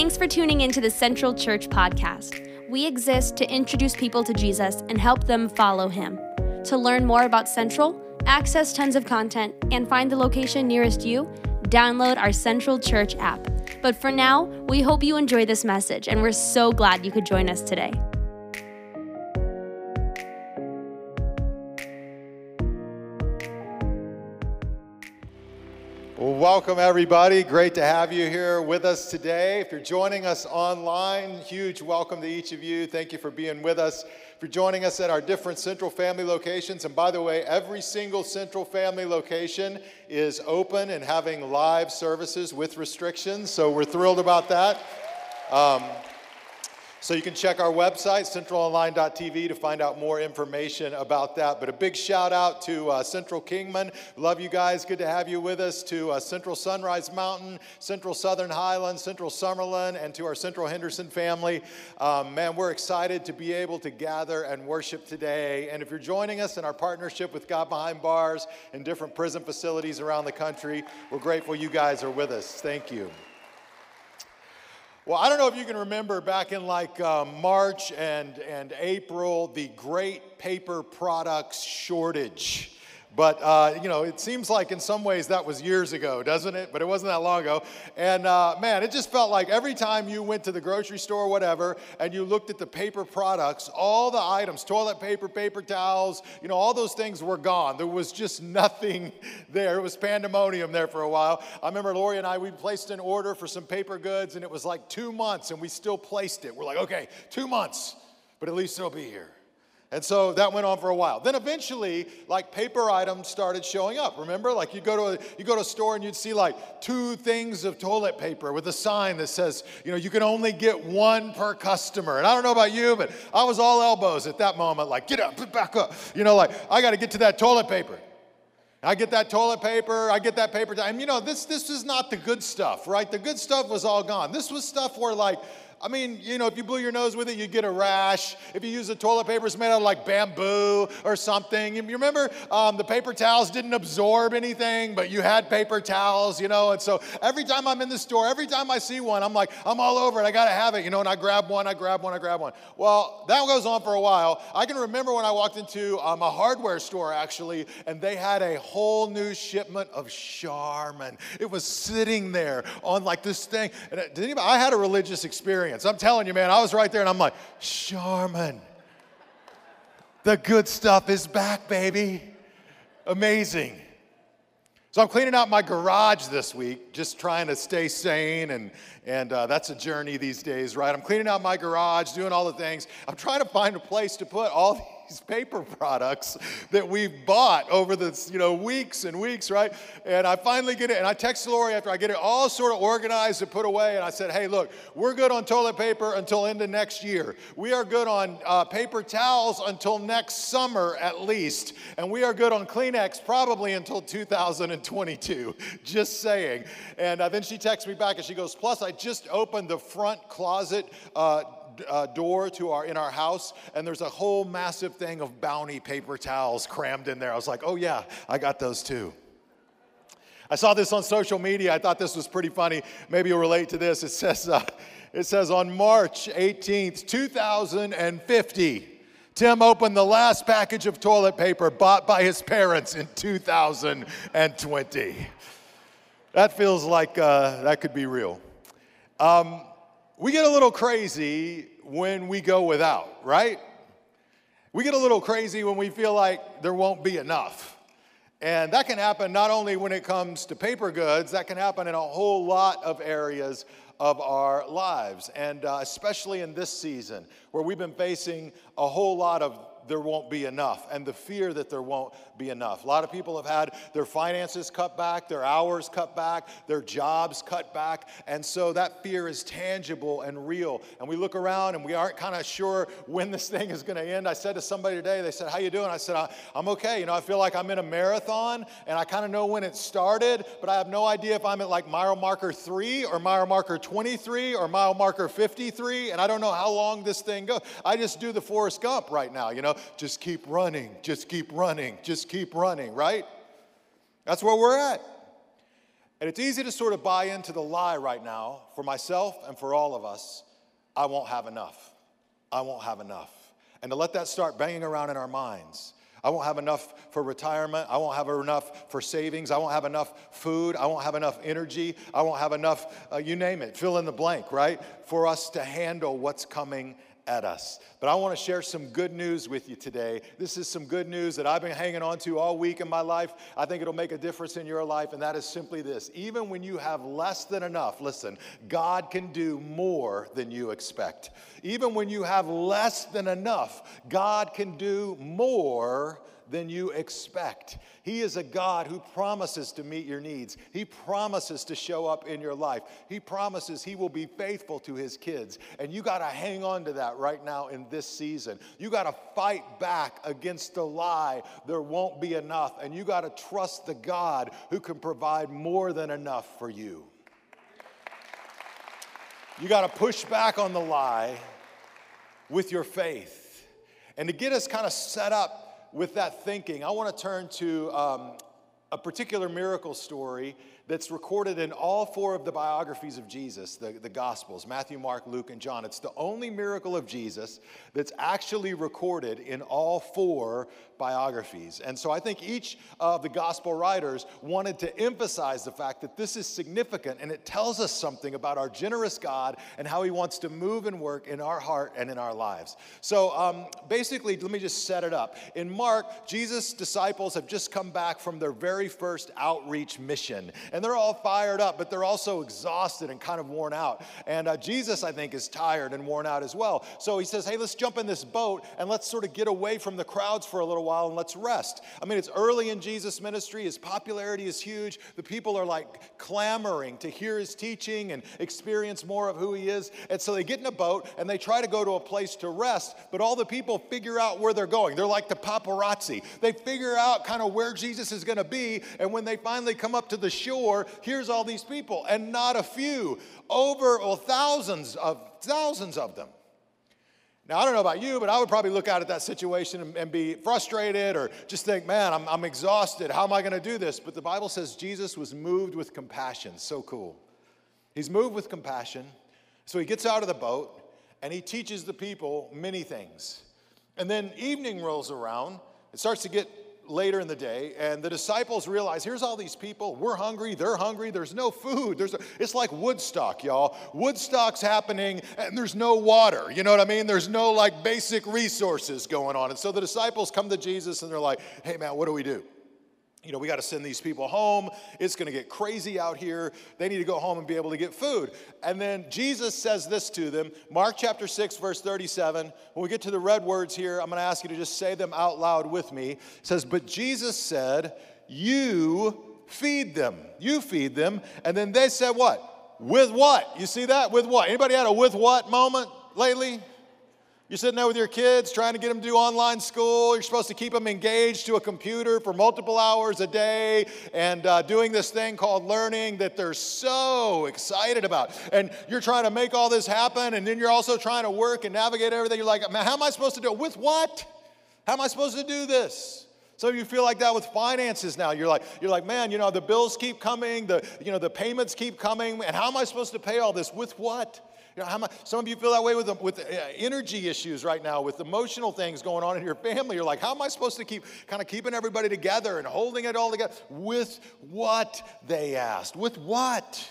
Thanks for tuning into the Central Church podcast. We exist to introduce people to Jesus and help them follow him. To learn more about Central, access tons of content, and find the location nearest you, download our Central Church app. But for now, we hope you enjoy this message, and we're so glad you could join us today. Welcome everybody. Great to have you here with us today. If you're joining us online, huge welcome to each of you. Thank you for being with us. If you're joining us at our different Central Family locations, and by the way, every single Central Family location is open and having live services with restrictions, so we're thrilled about that. Um, so you can check our website, centralonline.tv, to find out more information about that. But a big shout out to uh, Central Kingman. Love you guys. Good to have you with us. To uh, Central Sunrise Mountain, Central Southern Highlands, Central Summerlin, and to our Central Henderson family. Um, man, we're excited to be able to gather and worship today. And if you're joining us in our partnership with God Behind Bars in different prison facilities around the country, we're grateful you guys are with us. Thank you. Well, I don't know if you can remember back in like uh, March and, and April, the great paper products shortage. But, uh, you know, it seems like in some ways that was years ago, doesn't it? But it wasn't that long ago. And uh, man, it just felt like every time you went to the grocery store, whatever, and you looked at the paper products, all the items, toilet paper, paper towels, you know, all those things were gone. There was just nothing there. It was pandemonium there for a while. I remember Lori and I, we placed an order for some paper goods, and it was like two months, and we still placed it. We're like, okay, two months, but at least it'll be here. And so that went on for a while. Then eventually, like paper items started showing up. Remember, like you go to a, you go to a store and you'd see like two things of toilet paper with a sign that says, you know, you can only get one per customer. And I don't know about you, but I was all elbows at that moment. Like, get up, get back up. You know, like I got to get to that toilet paper. I get that toilet paper, I get that paper. And you know, this this is not the good stuff, right? The good stuff was all gone. This was stuff where like I mean, you know, if you blew your nose with it, you get a rash. If you use the toilet paper, it's made out of like bamboo or something. You remember um, the paper towels didn't absorb anything, but you had paper towels, you know? And so every time I'm in the store, every time I see one, I'm like, I'm all over it. I got to have it, you know? And I grab one, I grab one, I grab one. Well, that goes on for a while. I can remember when I walked into um, a hardware store actually, and they had a whole new shipment of Charmin. It was sitting there on like this thing. And uh, anybody, I had a religious experience experience. I'm telling you, man, I was right there and I'm like, Charmin, the good stuff is back, baby. Amazing. So I'm cleaning out my garage this week, just trying to stay sane, and, and uh, that's a journey these days, right? I'm cleaning out my garage, doing all the things. I'm trying to find a place to put all these paper products that we've bought over the you know weeks and weeks, right? And I finally get it, and I text Lori after I get it all sort of organized and put away, and I said, "Hey, look, we're good on toilet paper until end of next year. We are good on uh, paper towels until next summer at least, and we are good on Kleenex probably until 2022. Just saying." And uh, then she texts me back, and she goes, "Plus, I just opened the front closet." Uh, uh, door to our in our house, and there's a whole massive thing of Bounty paper towels crammed in there. I was like, oh yeah, I got those too. I saw this on social media. I thought this was pretty funny. Maybe you'll relate to this. It says, uh, it says on March 18th, 2050. Tim opened the last package of toilet paper bought by his parents in 2020. That feels like uh, that could be real. Um, we get a little crazy when we go without, right? We get a little crazy when we feel like there won't be enough. And that can happen not only when it comes to paper goods, that can happen in a whole lot of areas of our lives. And uh, especially in this season where we've been facing a whole lot of there won't be enough and the fear that there won't be enough. A lot of people have had their finances cut back, their hours cut back, their jobs cut back, and so that fear is tangible and real. And we look around and we aren't kind of sure when this thing is going to end. I said to somebody today, they said, "How you doing?" I said, "I'm okay. You know, I feel like I'm in a marathon and I kind of know when it started, but I have no idea if I'm at like mile marker 3 or mile marker 23 or mile marker 53, and I don't know how long this thing goes. I just do the Forrest Gump right now, you know, just keep running, just keep running, just keep running, right? That's where we're at. And it's easy to sort of buy into the lie right now for myself and for all of us I won't have enough. I won't have enough. And to let that start banging around in our minds. I won't have enough for retirement. I won't have enough for savings. I won't have enough food. I won't have enough energy. I won't have enough, uh, you name it, fill in the blank, right? For us to handle what's coming at us. But I want to share some good news with you today. This is some good news that I've been hanging on to all week in my life. I think it'll make a difference in your life, and that is simply this even when you have less than enough, listen, God can do more than you expect. Even when you have less than enough, God can do more than you expect. He is a God who promises to meet your needs. He promises to show up in your life. He promises He will be faithful to His kids. And you got to hang on to that right now in this season. You got to fight back against the lie there won't be enough. And you got to trust the God who can provide more than enough for you. You got to push back on the lie with your faith. And to get us kind of set up with that thinking, I want to turn to um, a particular miracle story that's recorded in all four of the biographies of Jesus, the, the Gospels Matthew, Mark, Luke, and John. It's the only miracle of Jesus that's actually recorded in all four biographies. And so I think each of the gospel writers wanted to emphasize the fact that this is significant and it tells us something about our generous God and how he wants to move and work in our heart and in our lives. So um, basically, let me just set it up. In Mark, Jesus' disciples have just come back from their very first outreach mission. And they're all fired up, but they're also exhausted and kind of worn out. And uh, Jesus, I think, is tired and worn out as well. So he says, hey, let's jump in this boat and let's sort of get away from the crowds for a little while while and let's rest. I mean, it's early in Jesus' ministry. His popularity is huge. The people are like clamoring to hear his teaching and experience more of who he is. And so they get in a boat and they try to go to a place to rest, but all the people figure out where they're going. They're like the paparazzi. They figure out kind of where Jesus is going to be. And when they finally come up to the shore, here's all these people, and not a few, over well, thousands of thousands of them. Now, I don't know about you, but I would probably look out at that situation and, and be frustrated or just think, man, I'm, I'm exhausted. How am I going to do this? But the Bible says Jesus was moved with compassion. So cool. He's moved with compassion. So he gets out of the boat and he teaches the people many things. And then evening rolls around. It starts to get later in the day, and the disciples realize here's all these people. We're hungry. They're hungry. There's no food. There's a, it's like Woodstock, y'all. Woodstock's happening, and there's no water. You know what I mean? There's no like basic resources going on. And so the disciples come to Jesus and they're like, hey, man, what do we do? You know, we got to send these people home. It's going to get crazy out here. They need to go home and be able to get food. And then Jesus says this to them Mark chapter 6, verse 37. When we get to the red words here, I'm going to ask you to just say them out loud with me. It says, But Jesus said, You feed them. You feed them. And then they said, What? With what? You see that? With what? Anybody had a with what moment lately? You're sitting there with your kids trying to get them to do online school. You're supposed to keep them engaged to a computer for multiple hours a day and uh, doing this thing called learning that they're so excited about. And you're trying to make all this happen, and then you're also trying to work and navigate everything. You're like, man, how am I supposed to do it? With what? How am I supposed to do this? Some of you feel like that with finances now. You're like, you're like, man, you know, the bills keep coming, the, you know, the payments keep coming, and how am I supposed to pay all this? With what? You know, how much, some of you feel that way with, with uh, energy issues right now, with emotional things going on in your family. You're like, how am I supposed to keep kind of keeping everybody together and holding it all together? With what they asked. With what?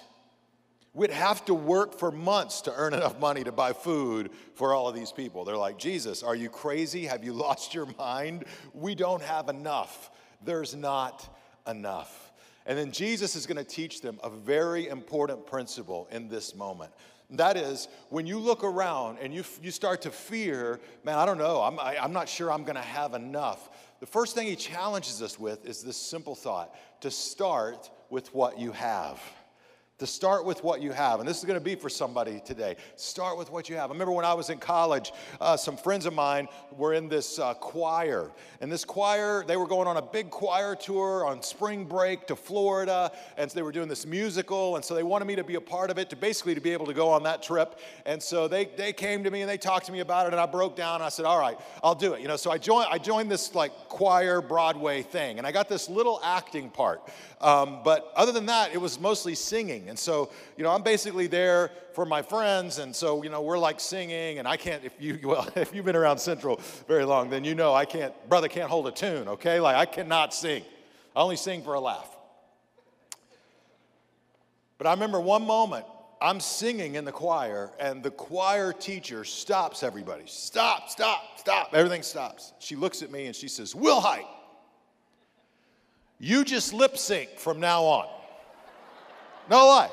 We'd have to work for months to earn enough money to buy food for all of these people. They're like, Jesus, are you crazy? Have you lost your mind? We don't have enough. There's not enough. And then Jesus is going to teach them a very important principle in this moment. That is, when you look around and you, you start to fear, man, I don't know, I'm, I, am i am not sure I'm going to have enough. The first thing he challenges us with is this simple thought to start with what you have. To start with what you have. And this is going to be for somebody today. Start with what you have. I remember when I was in college, uh, some friends of mine were in this uh, choir. And this choir, they were going on a big choir tour on spring break to Florida. And so they were doing this musical. And so they wanted me to be a part of it, to basically to be able to go on that trip. And so they, they came to me and they talked to me about it. And I broke down and I said, all right, I'll do it. You know, so I joined, I joined this like choir Broadway thing. And I got this little acting part. Um, but other than that, it was mostly singing. And so, you know, I'm basically there for my friends. And so, you know, we're like singing, and I can't, if you, well, if you've been around Central very long, then you know I can't, brother can't hold a tune, okay? Like, I cannot sing. I only sing for a laugh. But I remember one moment, I'm singing in the choir, and the choir teacher stops everybody. Stop, stop, stop. Everything stops. She looks at me and she says, Wilhite, you just lip sync from now on. No lie.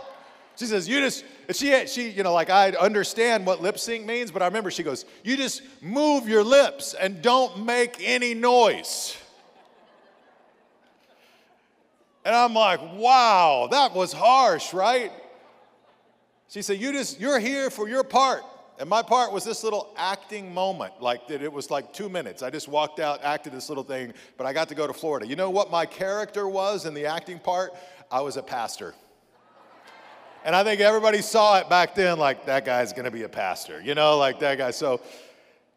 She says, you just, she, she, you know, like I understand what lip sync means, but I remember she goes, you just move your lips and don't make any noise. And I'm like, wow, that was harsh, right? She said, you just, you're here for your part. And my part was this little acting moment, like that it was like two minutes. I just walked out, acted this little thing, but I got to go to Florida. You know what my character was in the acting part? I was a pastor. And I think everybody saw it back then like, that guy's gonna be a pastor, you know, like that guy. So,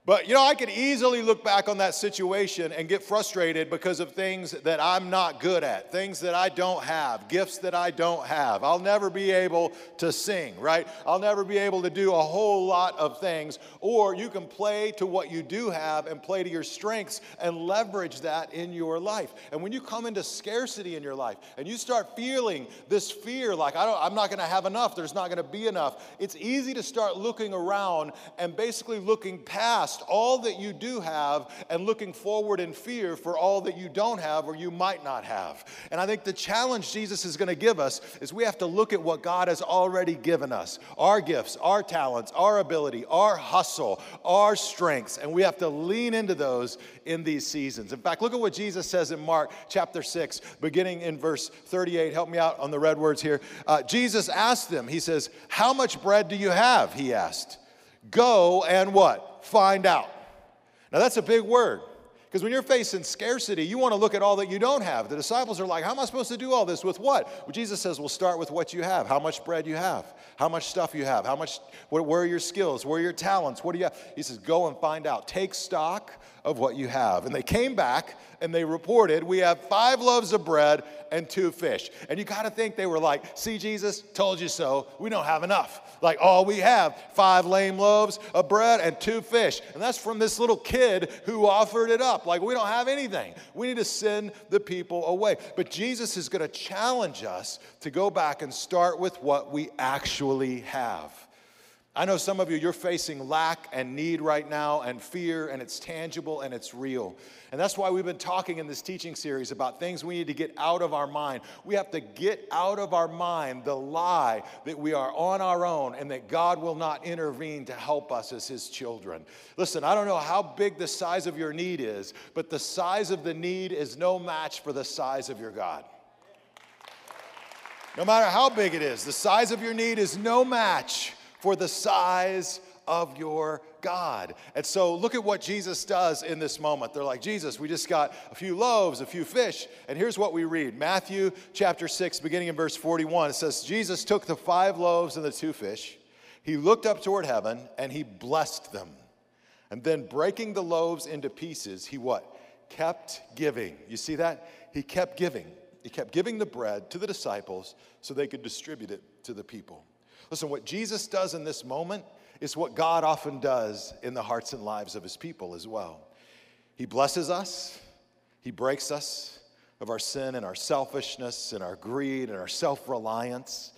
but you know, I could easily look back on that situation and get frustrated because of things that I'm not good at, things that I don't have, gifts that I don't have. I'll never be able to sing, right? I'll never be able to do a whole lot of things. Or you can play to what you do have and play to your strengths and leverage that in your life. And when you come into scarcity in your life and you start feeling this fear like I don't I'm not going to have enough, there's not going to be enough. It's easy to start looking around and basically looking past past all that you do have and looking forward in fear for all that you don't have or you might not have. And I think the challenge Jesus is going to give us is we have to look at what God has already given us our gifts, our talents, our ability, our hustle, our strengths, and we have to lean into those in these seasons. In fact, look at what Jesus says in Mark chapter 6, beginning in verse 38. Help me out on the red words here. Uh, Jesus asked them, He says, How much bread do you have? He asked. Go and what? Find out. Now, that's a big word because when you're facing scarcity, you want to look at all that you don't have. The disciples are like, How am I supposed to do all this? With what? Well, Jesus says, We'll start with what you have. How much bread you have, how much stuff you have, how much, where are your skills, where are your talents, what do you have? He says, Go and find out. Take stock of what you have. And they came back and they reported, We have five loaves of bread and two fish. And you got to think they were like, See, Jesus, told you so. We don't have enough. Like, all we have, five lame loaves of bread and two fish. And that's from this little kid who offered it up. Like, we don't have anything. We need to send the people away. But Jesus is going to challenge us to go back and start with what we actually have. I know some of you, you're facing lack and need right now and fear, and it's tangible and it's real. And that's why we've been talking in this teaching series about things we need to get out of our mind. We have to get out of our mind the lie that we are on our own and that God will not intervene to help us as His children. Listen, I don't know how big the size of your need is, but the size of the need is no match for the size of your God. No matter how big it is, the size of your need is no match for the size of your God. And so look at what Jesus does in this moment. They're like, Jesus, we just got a few loaves, a few fish. And here's what we read Matthew chapter 6, beginning in verse 41. It says, Jesus took the five loaves and the two fish. He looked up toward heaven and he blessed them. And then breaking the loaves into pieces, he what? Kept giving. You see that? He kept giving. He kept giving the bread to the disciples so they could distribute it to the people. Listen, what Jesus does in this moment is what God often does in the hearts and lives of his people as well. He blesses us, he breaks us of our sin and our selfishness and our greed and our self reliance.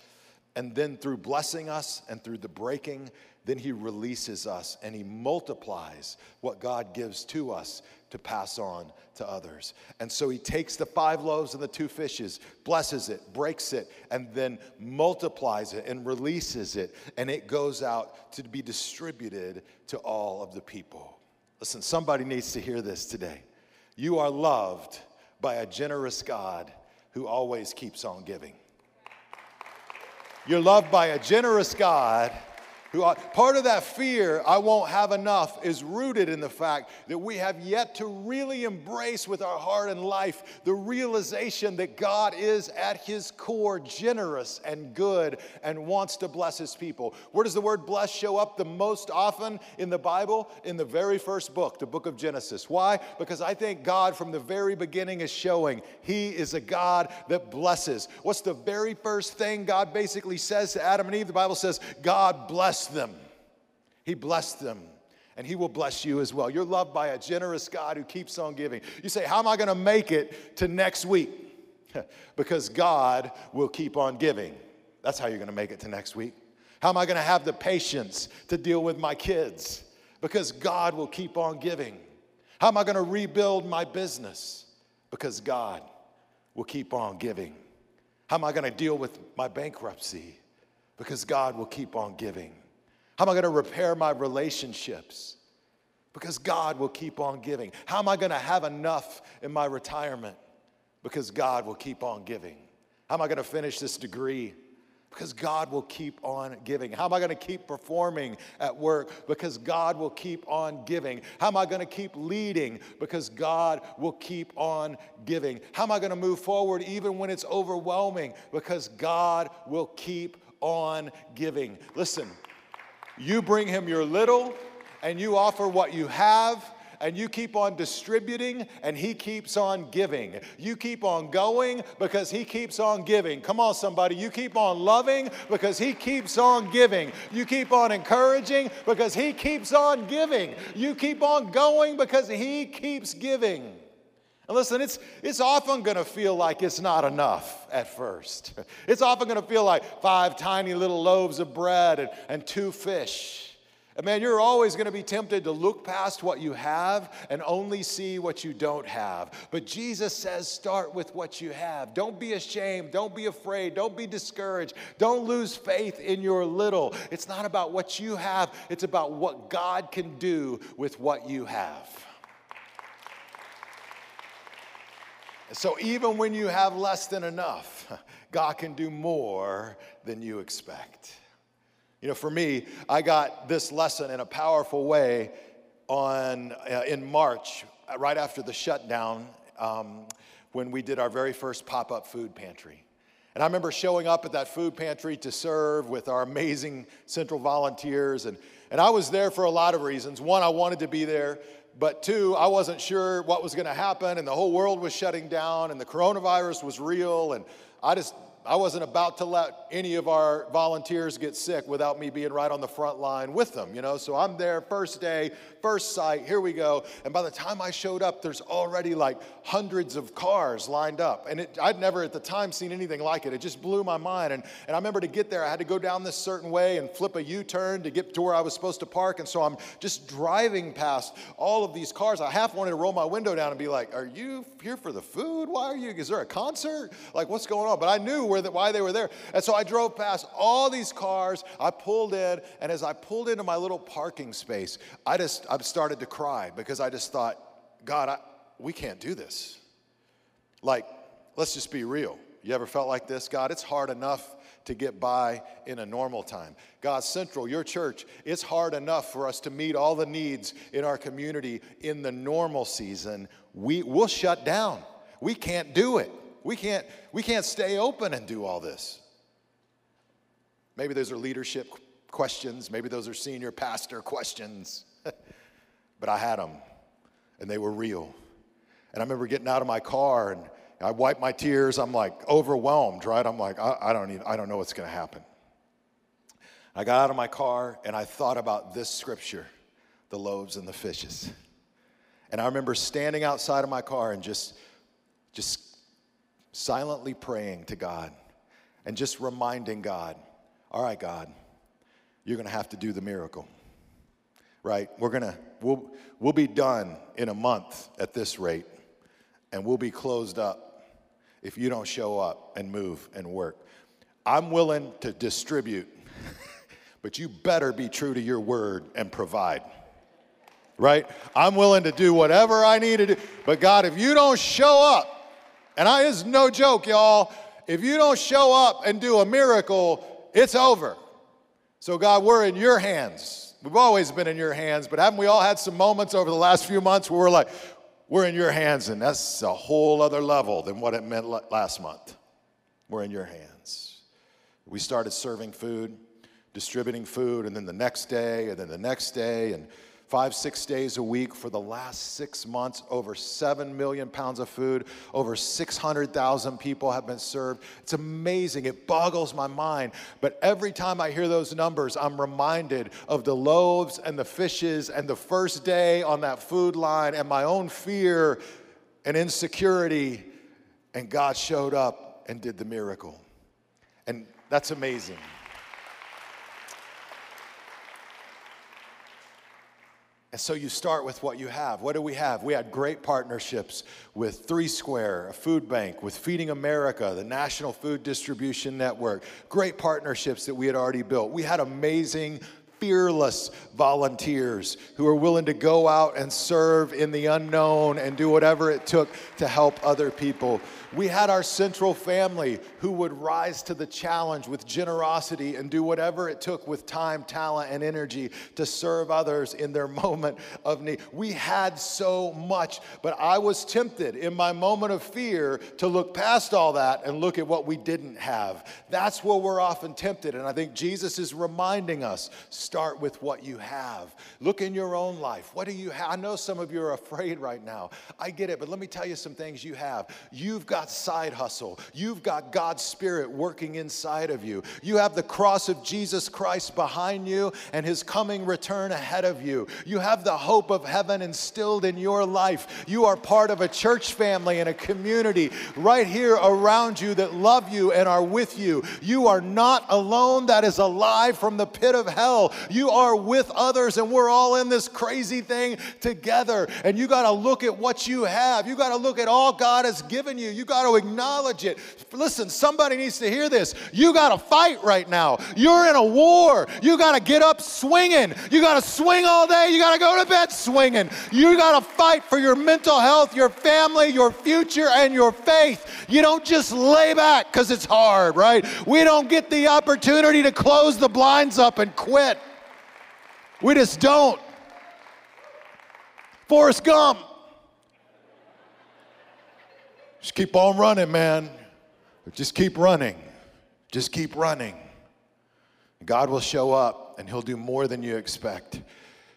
And then through blessing us and through the breaking, then he releases us and he multiplies what God gives to us to pass on to others. And so he takes the five loaves and the two fishes, blesses it, breaks it, and then multiplies it and releases it, and it goes out to be distributed to all of the people. Listen, somebody needs to hear this today. You are loved by a generous God who always keeps on giving. You're loved by a generous God who are, part of that fear, I won't have enough, is rooted in the fact that we have yet to really embrace with our heart and life the realization that God is at his core generous and good and wants to bless his people. Where does the word bless show up the most often in the Bible? In the very first book, the book of Genesis. Why? Because I think God from the very beginning is showing he is a God that blesses. What's the very first thing God basically says to Adam and Eve? The Bible says, God bless blessed them. He blessed them, and He will bless you as well. You're loved by a generous God who keeps on giving. You say, How am I going to make it to next week? because God will keep on giving. That's how you're going to make it to next week. How am I going to have the patience to deal with my kids? Because God will keep on giving. How am I going to rebuild my business? Because God will keep on giving. How am I going to deal with my bankruptcy? Because God will keep on giving. How am I going to repair my relationships? Because God will keep on giving. How am I going to have enough in my retirement? Because God will keep on giving. How am I going to finish this degree? Because God will keep on giving. How am I going to keep performing at work? Because God will keep on giving. How am I going to keep leading? Because God will keep on giving. How am I going to move forward even when it's overwhelming? Because God will keep on giving. Listen. You bring him your little, and you offer what you have, and you keep on distributing, and he keeps on giving. You keep on going because he keeps on giving. Come on, somebody. You keep on loving because he keeps on giving. You keep on encouraging because he keeps on giving. You keep on going because he keeps giving. And listen, it's, it's often going to feel like it's not enough at first. It's often going to feel like five tiny little loaves of bread and, and two fish. And man, you're always going to be tempted to look past what you have and only see what you don't have. But Jesus says, start with what you have. Don't be ashamed. Don't be afraid. Don't be discouraged. Don't lose faith in your little. It's not about what you have, it's about what God can do with what you have. So even when you have less than enough, God can do more than you expect. You know, for me, I got this lesson in a powerful way on uh, in March, uh, right after the shutdown, um, when we did our very first pop-up food pantry. And I remember showing up at that food pantry to serve with our amazing Central volunteers. And, and I was there for a lot of reasons. One, I wanted to be there but two, I wasn't sure what was going to happen, and the whole world was shutting down, and the coronavirus was real, and I just I wasn't about to let any of our volunteers get sick without me being right on the front line with them, you know. So I'm there first day, first sight, here we go. And by the time I showed up, there's already like hundreds of cars lined up. And it, I'd never at the time seen anything like it. It just blew my mind. And, and I remember to get there, I had to go down this certain way and flip a U turn to get to where I was supposed to park. And so I'm just driving past all of these cars. I half wanted to roll my window down and be like, Are you here for the food? Why are you? Is there a concert? Like, what's going on? But I knew where the, why they were there. And so I drove past all these cars. I pulled in, and as I pulled into my little parking space, I just I started to cry because I just thought, God, I, we can't do this. Like, let's just be real. You ever felt like this? God, it's hard enough to get by in a normal time. God Central, your church, it's hard enough for us to meet all the needs in our community in the normal season. We, we'll shut down. We can't do it. We can't, we can't stay open and do all this. Maybe those are leadership questions. Maybe those are senior pastor questions. but I had them, and they were real. And I remember getting out of my car and I wiped my tears. I'm like overwhelmed, right? I'm like, I, I don't, even, I don't know what's going to happen. I got out of my car and I thought about this scripture the loaves and the fishes. And I remember standing outside of my car and just, just silently praying to God and just reminding God, all right, God, you're going to have to do the miracle. Right? We're to we'll we'll be done in a month at this rate and we'll be closed up if you don't show up and move and work. I'm willing to distribute, but you better be true to your word and provide. Right? I'm willing to do whatever I need to do. But God, if you don't show up, and I is no joke, y'all. If you don't show up and do a miracle, It's over. So, God, we're in your hands. We've always been in your hands, but haven't we all had some moments over the last few months where we're like, we're in your hands, and that's a whole other level than what it meant last month. We're in your hands. We started serving food, distributing food, and then the next day, and then the next day, and five, six days a week for the last six months. Over 7 million pounds of food, over 600,000 people have been served. It's amazing. It boggles my mind. But every time I hear those numbers, I'm reminded of the loaves and the fishes and the first day on that food line and my own fear and insecurity. And God showed up and did the miracle. And that's amazing. And so you start with what you have. What do we have? We had great partnerships with Three Square, a food bank, with Feeding America, the National Food Distribution Network. Great partnerships that we had already built. We had amazing fearless volunteers who are willing to go out and serve in the unknown and do whatever it took to help other people. We had our central family who would rise to the challenge with generosity and do whatever it took with time, talent, and energy to serve others in their moment of need. We had so much, but I was tempted in my moment of fear to look past all that and look at what we didn't have. That's where we're often tempted. And I think Jesus is reminding us start with what you have. Look in your own life. What do you have? I know some of you are afraid right now. I get it, but let me tell you some things you have. You've got side hustle. You've got God's Spirit working inside of you. You have the cross of Jesus Christ behind you and his coming return ahead of you. You have the hope of heaven instilled in your life. You are part of a church family and a community right here around you that love you and are with you. You are not alone. That is a lie from the pit of hell. You are with others, and we're all in this crazy thing together. And you got to look at what you have. You got to look at all God has given you. You got to acknowledge it. Listen, somebody needs to hear this. You got to fight right now. You're in a war. You got to get up swinging. You got to swing all day. You got to go to bed swinging. You got to fight for your mental health, your family, your future, and your faith. You don't just lay back because it's hard, right? We don't get the opportunity to close the blinds up and quit. We just don't. Forrest Gump. Just keep on running, man. Just keep running. Just keep running. God will show up and He'll do more than you expect.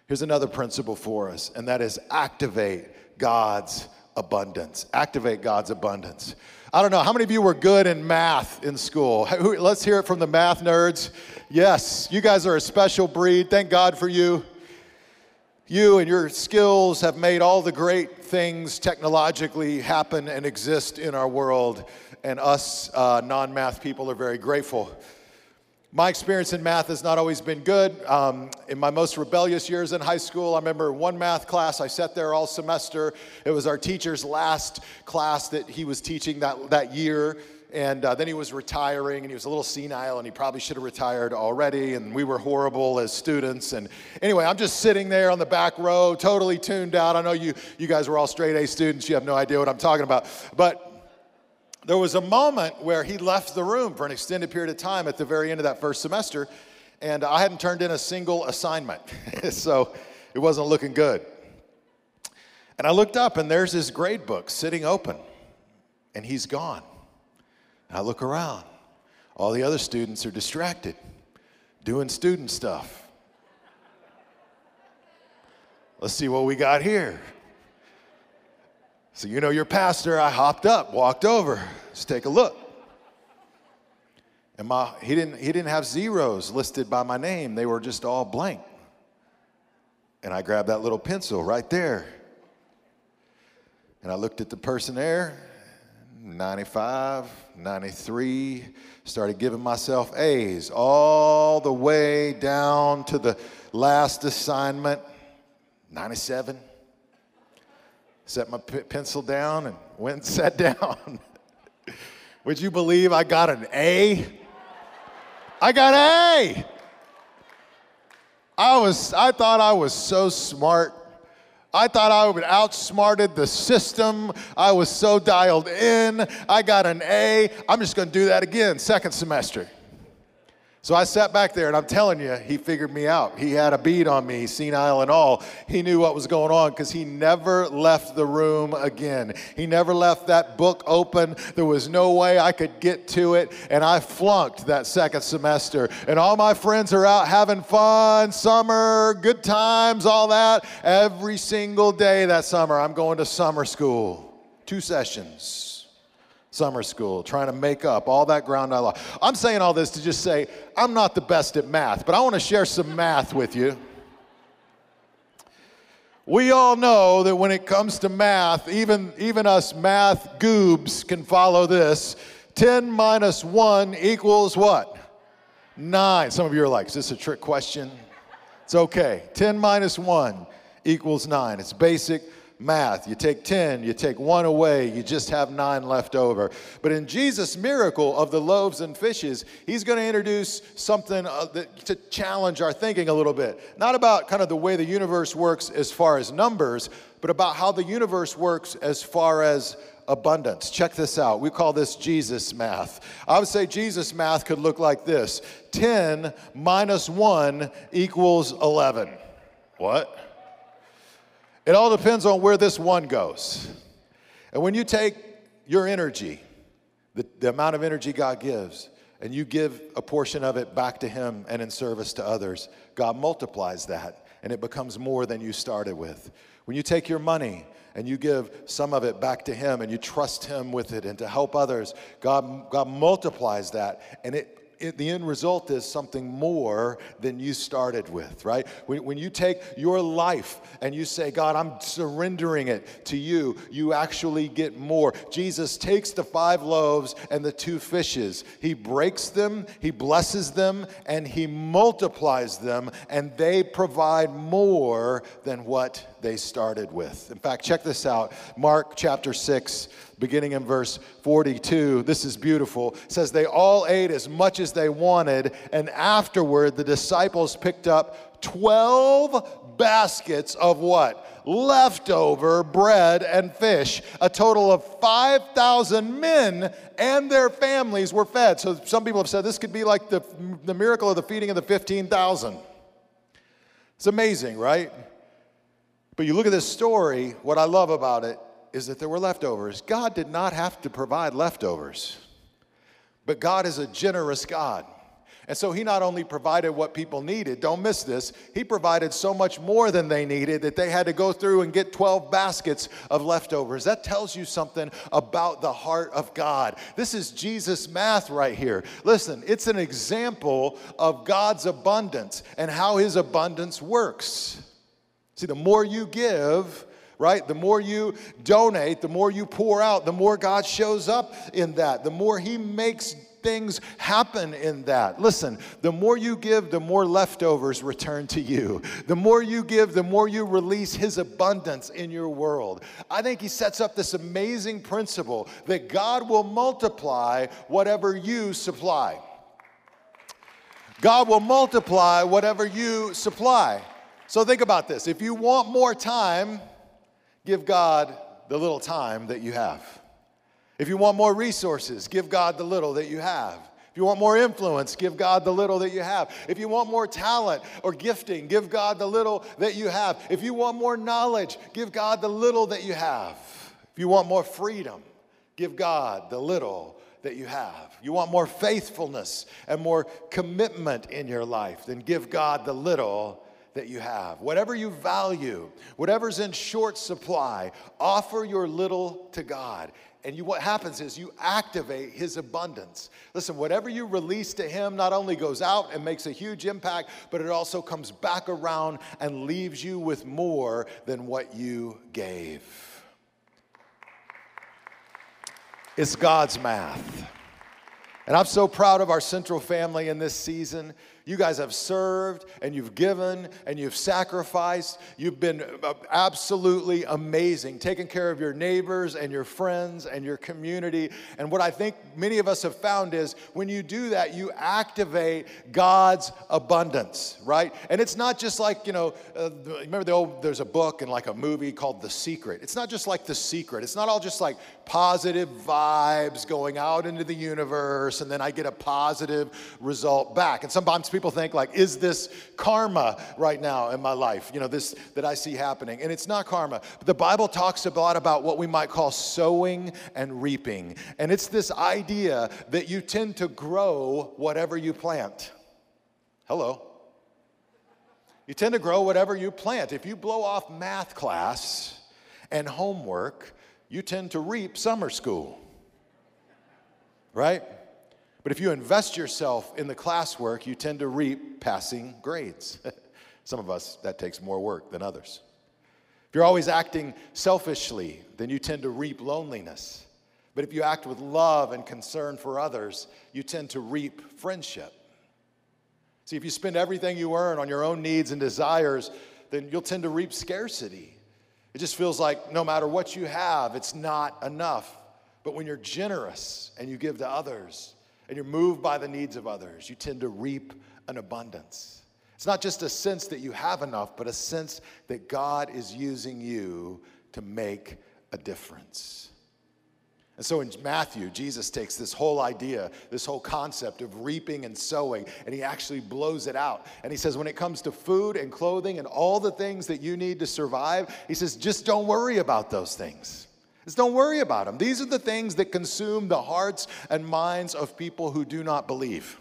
Here's another principle for us, and that is activate God's abundance. Activate God's abundance. I don't know, how many of you were good in math in school? Let's hear it from the math nerds. Yes, you guys are a special breed. Thank God for you. You and your skills have made all the great things technologically happen and exist in our world, and us uh, non math people are very grateful. My experience in math has not always been good. Um, in my most rebellious years in high school, I remember one math class, I sat there all semester. It was our teacher's last class that he was teaching that, that year. And uh, then he was retiring and he was a little senile and he probably should have retired already. And we were horrible as students. And anyway, I'm just sitting there on the back row, totally tuned out. I know you, you guys were all straight A students. You have no idea what I'm talking about. But there was a moment where he left the room for an extended period of time at the very end of that first semester. And I hadn't turned in a single assignment. so it wasn't looking good. And I looked up and there's his grade book sitting open. And he's gone. I look around. All the other students are distracted, doing student stuff. Let's see what we got here. So, you know, your pastor, I hopped up, walked over, let's take a look. And my, he, didn't, he didn't have zeros listed by my name, they were just all blank. And I grabbed that little pencil right there. And I looked at the person there, 95, 93, started giving myself A's all the way down to the last assignment, 97. Set my p- pencil down and went and sat down. Would you believe I got an A? I got an A. I was I thought I was so smart I thought I would outsmarted the system. I was so dialed in. I got an A. I'm just going to do that again, second semester. So I sat back there and I'm telling you, he figured me out. He had a bead on me, senile and all. He knew what was going on because he never left the room again. He never left that book open. There was no way I could get to it. And I flunked that second semester. And all my friends are out having fun, summer, good times, all that. Every single day that summer, I'm going to summer school. Two sessions summer school, trying to make up all that ground I lost. I'm saying all this to just say I'm not the best at math, but I want to share some math with you. We all know that when it comes to math, even, even us math goobs can follow this. 10 minus 1 equals what? 9. Some of you are like, is this a trick question? It's okay. 10 minus 1 equals 9. It's basic math. You take 10, you take one away, you just have nine left over. But in Jesus' miracle of the loaves and fishes, he's going to introduce something uh, to challenge our thinking a little bit. Not about kind of the way the universe works as far as numbers, but about how the universe works as far as abundance. Check this out. We call this Jesus math. I would say Jesus math could look like this 10 minus 1 equals 11. What? It all depends on where this one goes. And when you take your energy, the, the amount of energy God gives, and you give a portion of it back to Him and in service to others, God multiplies that and it becomes more than you started with. When you take your money and you give some of it back to Him and you trust Him with it and to help others, God, God multiplies that and it it, the end result is something more than you started with, right? When, when you take your life and you say, God, I'm surrendering it to you, you actually get more. Jesus takes the five loaves and the two fishes, he breaks them, he blesses them, and he multiplies them, and they provide more than what they started with. In fact, check this out Mark chapter 6, beginning in verse 42. This is beautiful. It says, They all ate as much as they wanted, and afterward the disciples picked up 12 baskets of what? Leftover bread and fish. A total of 5,000 men and their families were fed. So some people have said this could be like the, the miracle of the feeding of the 15,000. It's amazing, right? But you look at this story, what I love about it is that there were leftovers. God did not have to provide leftovers, but God is a generous God. And so he not only provided what people needed, don't miss this, he provided so much more than they needed that they had to go through and get 12 baskets of leftovers. That tells you something about the heart of God. This is Jesus' math right here. Listen, it's an example of God's abundance and how his abundance works. See, the more you give, right? The more you donate, the more you pour out, the more God shows up in that, the more He makes things happen in that. Listen, the more you give, the more leftovers return to you. The more you give, the more you release His abundance in your world. I think He sets up this amazing principle that God will multiply whatever you supply. God will multiply whatever you supply. So think about this. If you want more time, give God the little time that you have. If you want more resources, give God the little that you have. If you want more influence, give God the little that you have. If you want more talent or gifting, give God the little that you have. If you want more knowledge, give God the little that you have. If you want more freedom, give God the little that you have. You want more faithfulness and more commitment in your life, then give God the little that you have. Whatever you value, whatever's in short supply, offer your little to God. And you, what happens is you activate his abundance. Listen, whatever you release to him not only goes out and makes a huge impact, but it also comes back around and leaves you with more than what you gave. It's God's math. And I'm so proud of our central family in this season You guys have served and you've given and you've sacrificed. You've been uh, absolutely amazing, taking care of your neighbors and your friends and your community. And what I think many of us have found is when you do that, you activate God's abundance, right? And it's not just like, you know, uh, remember the old, there's a book and like a movie called The Secret. It's not just like The Secret. It's not all just like positive vibes going out into the universe and then I get a positive result back. And sometimes people think like, is this karma right now in my life? You know, this that I see happening. And it's not karma. But the Bible talks a lot about what we might call sowing and reaping. And it's this idea that you tend to grow whatever you plant. Hello. You tend to grow whatever you plant. If you blow off math class and homework, you tend to reap summer school. Right? But if you invest yourself in the classwork, you tend to reap passing grades. Some of us, that takes more work than others. If you're always acting selfishly, then you tend to reap loneliness. But if you act with love and concern for others, you tend to reap friendship. See, if you spend everything you earn on your own needs and desires, then you'll tend to reap scarcity. It just feels like no matter what you have, it's not enough. But when you're generous and you give to others, and you're moved by the needs of others, you tend to reap an abundance. It's not just a sense that you have enough, but a sense that God is using you to make a difference. And so in Matthew, Jesus takes this whole idea, this whole concept of reaping and sowing, and he actually blows it out. And he says, when it comes to food and clothing and all the things that you need to survive, he says, just don't worry about those things. Just don't worry about them. These are the things that consume the hearts and minds of people who do not believe.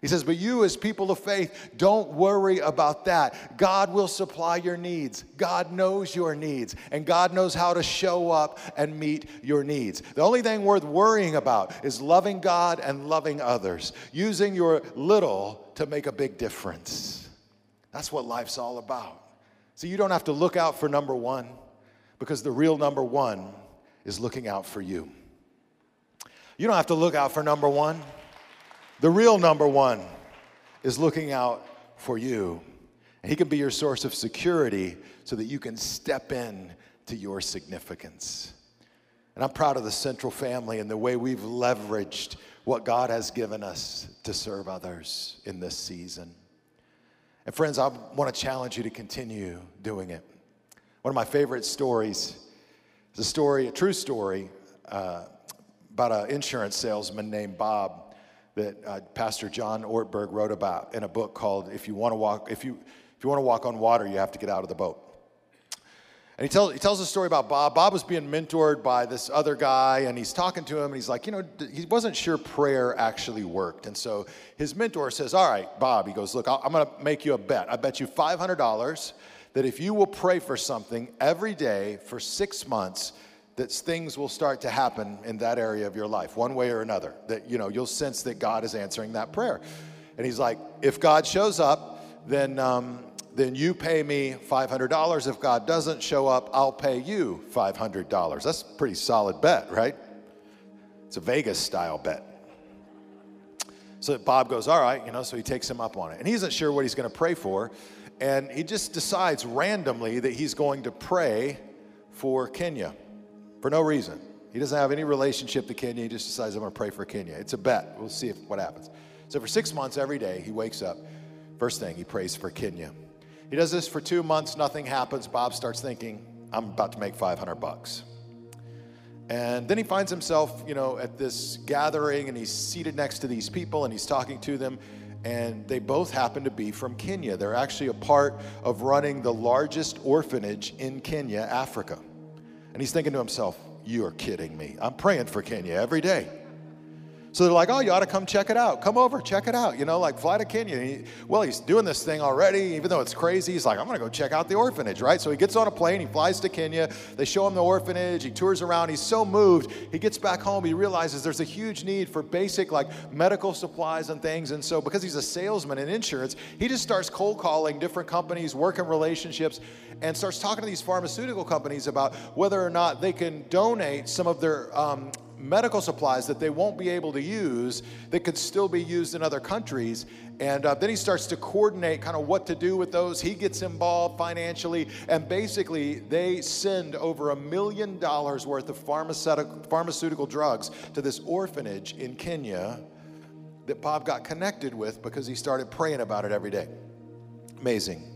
He says, But you, as people of faith, don't worry about that. God will supply your needs. God knows your needs, and God knows how to show up and meet your needs. The only thing worth worrying about is loving God and loving others, using your little to make a big difference. That's what life's all about. So you don't have to look out for number one. Because the real number one is looking out for you. You don't have to look out for number one. The real number one is looking out for you. And he can be your source of security so that you can step in to your significance. And I'm proud of the Central family and the way we've leveraged what God has given us to serve others in this season. And friends, I want to challenge you to continue doing it. One of my favorite stories is a story, a true story, uh, about an insurance salesman named Bob that uh, Pastor John Ortberg wrote about in a book called "If You Want to Walk, If You If You Want to Walk on Water, You Have to Get Out of the Boat." And he tells, he tells a story about Bob. Bob was being mentored by this other guy, and he's talking to him, and he's like, you know, he wasn't sure prayer actually worked. And so his mentor says, All right, Bob, he goes, Look, I'm going to make you a bet. I bet you $500 that if you will pray for something every day for six months, that things will start to happen in that area of your life, one way or another. That you know you'll sense that God is answering that prayer. And he's like, if God shows up, then um, then you pay me five hundred dollars. If God doesn't show up, I'll pay you five hundred dollars. That's a pretty solid bet, right? It's a Vegas style bet. So Bob goes, all right, you know, so he takes him up on it. And he isn't sure what he's going to pray for and he just decides randomly that he's going to pray for Kenya for no reason. He doesn't have any relationship to Kenya. He just decides, I'm going to pray for Kenya. It's a bet. We'll see if, what happens. So for six months, every day, he wakes up. First thing, he prays for Kenya. He does this for two months. Nothing happens. Bob starts thinking, I'm about to make 500 bucks. And then he finds himself, you know, at this gathering and he's seated next to these people and he's talking to them and they both happen to be from Kenya. They're actually a part of running the largest orphanage in Kenya, Africa. And he's thinking to himself, You are kidding me. I'm praying for Kenya every day. So they're like, oh, you ought to come check it out. Come over, check it out. You know, like fly to Kenya. He, well, he's doing this thing already, even though it's crazy. He's like, I'm going to go check out the orphanage, right? So he gets on a plane, he flies to Kenya. They show him the orphanage. He tours around. He's so moved. He gets back home. He realizes there's a huge need for basic, like medical supplies and things. And so, because he's a salesman in insurance, he just starts cold calling different companies, working relationships, and starts talking to these pharmaceutical companies about whether or not they can donate some of their um, medical supplies that they won't be able to use that could still be used in other countries. And uh, then he starts to coordinate kind of what to do with those. He gets involved financially, and basically, they send over a million dollars worth of pharmaceutical, pharmaceutical drugs to this orphanage in Kenya that Bob got connected with because he started praying about it every day. Amazing.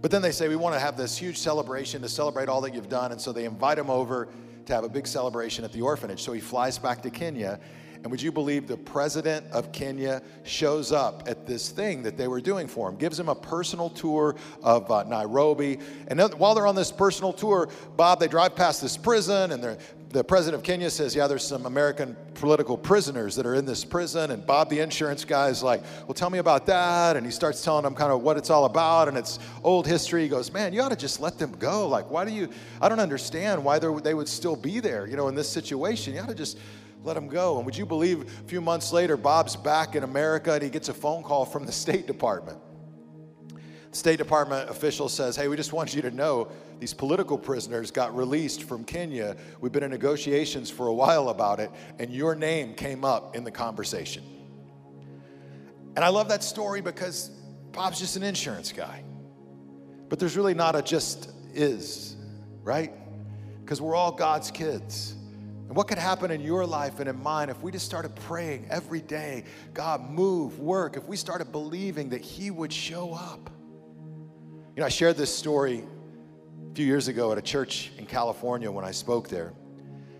But then they say, We want to have this huge celebration to celebrate all that you've done. And so they invite him over to have a big celebration at the orphanage. So he flies back to Kenya. And would you believe the president of Kenya shows up at this thing that they were doing for him, gives him a personal tour of uh, Nairobi. And while they're on this personal tour, Bob, they drive past this prison, and the president of Kenya says, Yeah, there's some American political prisoners that are in this prison. And Bob, the insurance guy, is like, Well, tell me about that. And he starts telling them kind of what it's all about. And it's old history. He goes, Man, you ought to just let them go. Like, why do you, I don't understand why they would still be there, you know, in this situation. You ought to just let them go. And would you believe a few months later, Bob's back in America and he gets a phone call from the State Department. State Department official says, Hey, we just want you to know these political prisoners got released from Kenya. We've been in negotiations for a while about it, and your name came up in the conversation. And I love that story because Bob's just an insurance guy. But there's really not a just is, right? Because we're all God's kids. And what could happen in your life and in mine if we just started praying every day, God, move, work, if we started believing that He would show up? You know, I shared this story a few years ago at a church in California when I spoke there.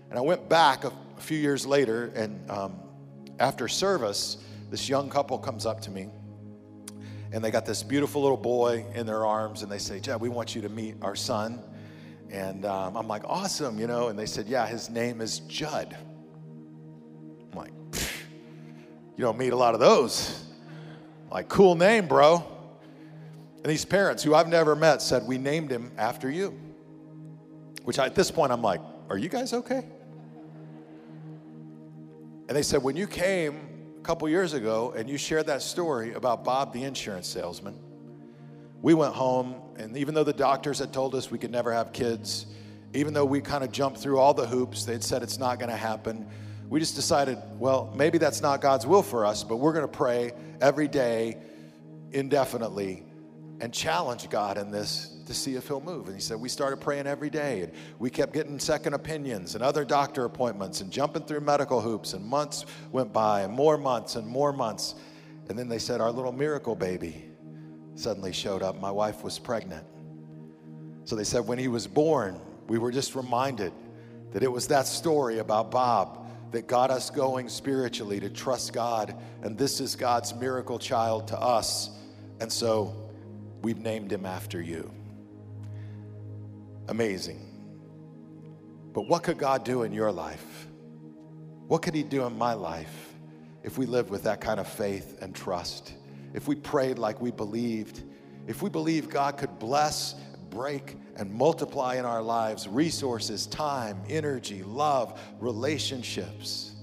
And I went back a, a few years later, and um, after service, this young couple comes up to me and they got this beautiful little boy in their arms and they say, Jud, we want you to meet our son. And um, I'm like, awesome, you know. And they said, yeah, his name is Jud. I'm like, you don't meet a lot of those. Like, cool name, bro. And these parents, who I've never met, said, we named him after you. Which I, at this point, I'm like, are you guys okay? And they said, when you came a couple years ago and you shared that story about Bob, the insurance salesman, we went home, and even though the doctors had told us we could never have kids, even though we kind of jumped through all the hoops, they'd said it's not going to happen. We just decided, well, maybe that's not God's will for us, but we're going to pray every day indefinitely and challenge God in this to see if He'll move. And He said, We started praying every day, and we kept getting second opinions and other doctor appointments and jumping through medical hoops, and months went by, and more months and more months. And then they said, Our little miracle baby suddenly showed up. My wife was pregnant. So they said when he was born, we were just reminded that it was that story about Bob that got us going spiritually to trust God. And this is God's miracle child to us. And so we've named him after you. Amazing. But what could God do in your life? What could he do in my life if we live with that kind of faith and trust? if we prayed like we believed, if we believe God could bless, break, and multiply in our lives resources, time, energy, love, relationships,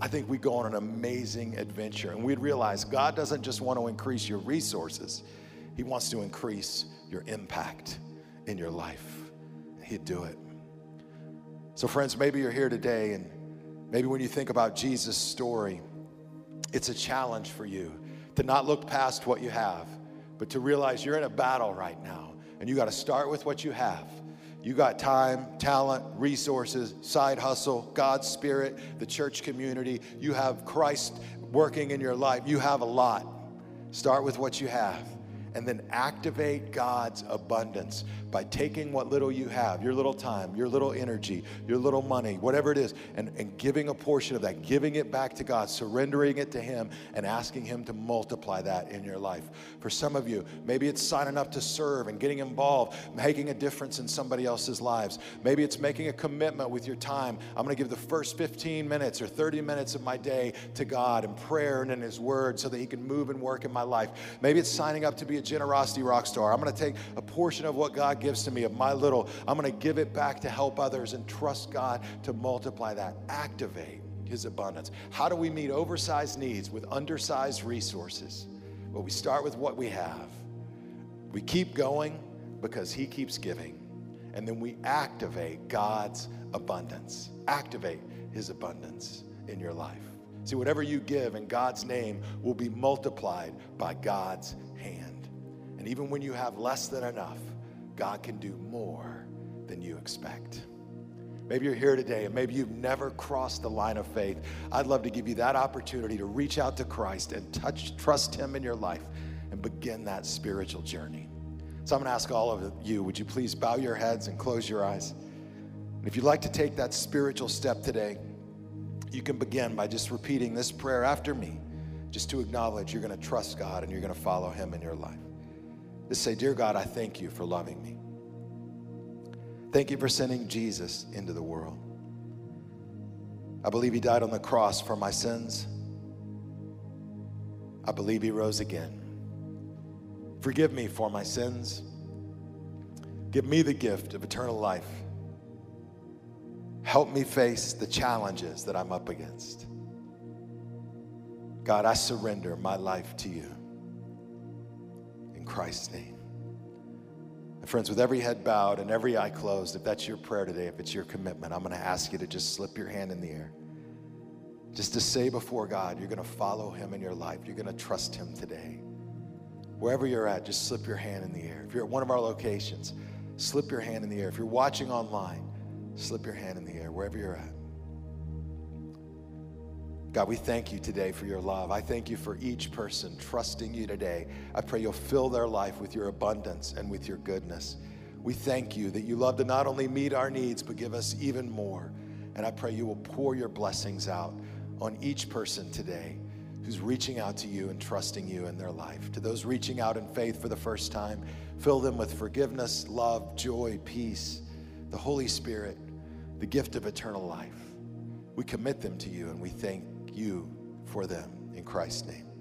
I think we go on an amazing adventure. And we'd realize God doesn't just want to increase your resources, He wants to increase your impact in your life. He'd do it. So, friends, maybe you're here today, and maybe when you think about Jesus' story, it's a challenge for you to not look past what you have, but to realize you're in a battle right now. And you got to start with what you have. You got time, talent, resources, side hustle, God's Spirit, the church community. You have Christ working in your life. You have a lot. Start with what you have and then activate God's abundance by taking what little you have, your little time, your little energy, your little money, whatever it is, and, and giving a portion of that, giving it back to God, surrendering it to Him, and asking Him to multiply that in your life. For some of you, maybe it's signing up to serve and getting involved, making a difference in somebody else's lives. Maybe it's making a commitment with your time. I'm going to give the first 15 minutes or 30 minutes of my day to God in prayer and in His Word so that He can move and work in my life. Maybe it's signing up to be a generosity rock star. I'm going to take a portion of what God gives to me, of my little, I'm going to give it back to help others and trust God to multiply that. Activate His abundance. How do we meet oversized needs with undersized resources? Well, we start with what we have. We keep going because He keeps giving. And then we activate God's abundance. Activate his abundance in your life. See, whatever you give in God's name will be multiplied by God's. And even when you have less than enough, God can do more than you expect. Maybe you're here today and maybe you've never crossed the line of faith. I'd love to give you that opportunity to reach out to Christ and touch, trust Him in your life and begin that spiritual journey. So I'm going to ask all of you, would you please bow your heads and close your eyes? And if you'd like to take that spiritual step today, you can begin by just repeating this prayer after me, just to acknowledge you're going to trust God and you're going to follow Him in your life. Just say, Dear God, I thank you for loving me. Thank you for sending Jesus into the world. I believe He died on the cross for my sins. I believe He rose again. Forgive me for my sins. Give me the gift of eternal life. Help me face the challenges that I'm up against. God, I surrender my life to you. Christ's name. And friends, with every head bowed and every eye closed, if that's your prayer today, if it's your commitment, I'm going to ask you to just slip your hand in the air. Just to say before God, you're going to follow him in your life. You're going to trust him today. Wherever you're at, just slip your hand in the air. If you're at one of our locations, slip your hand in the air. If you're watching online, slip your hand in the air, wherever you're at. God, we thank you today for your love. I thank you for each person trusting you today. I pray you'll fill their life with your abundance and with your goodness. We thank you that you love to not only meet our needs, but give us even more. And I pray you will pour your blessings out on each person today who's reaching out to you and trusting you in their life. To those reaching out in faith for the first time, fill them with forgiveness, love, joy, peace, the Holy Spirit, the gift of eternal life. We commit them to you and we thank you for them in Christ's name.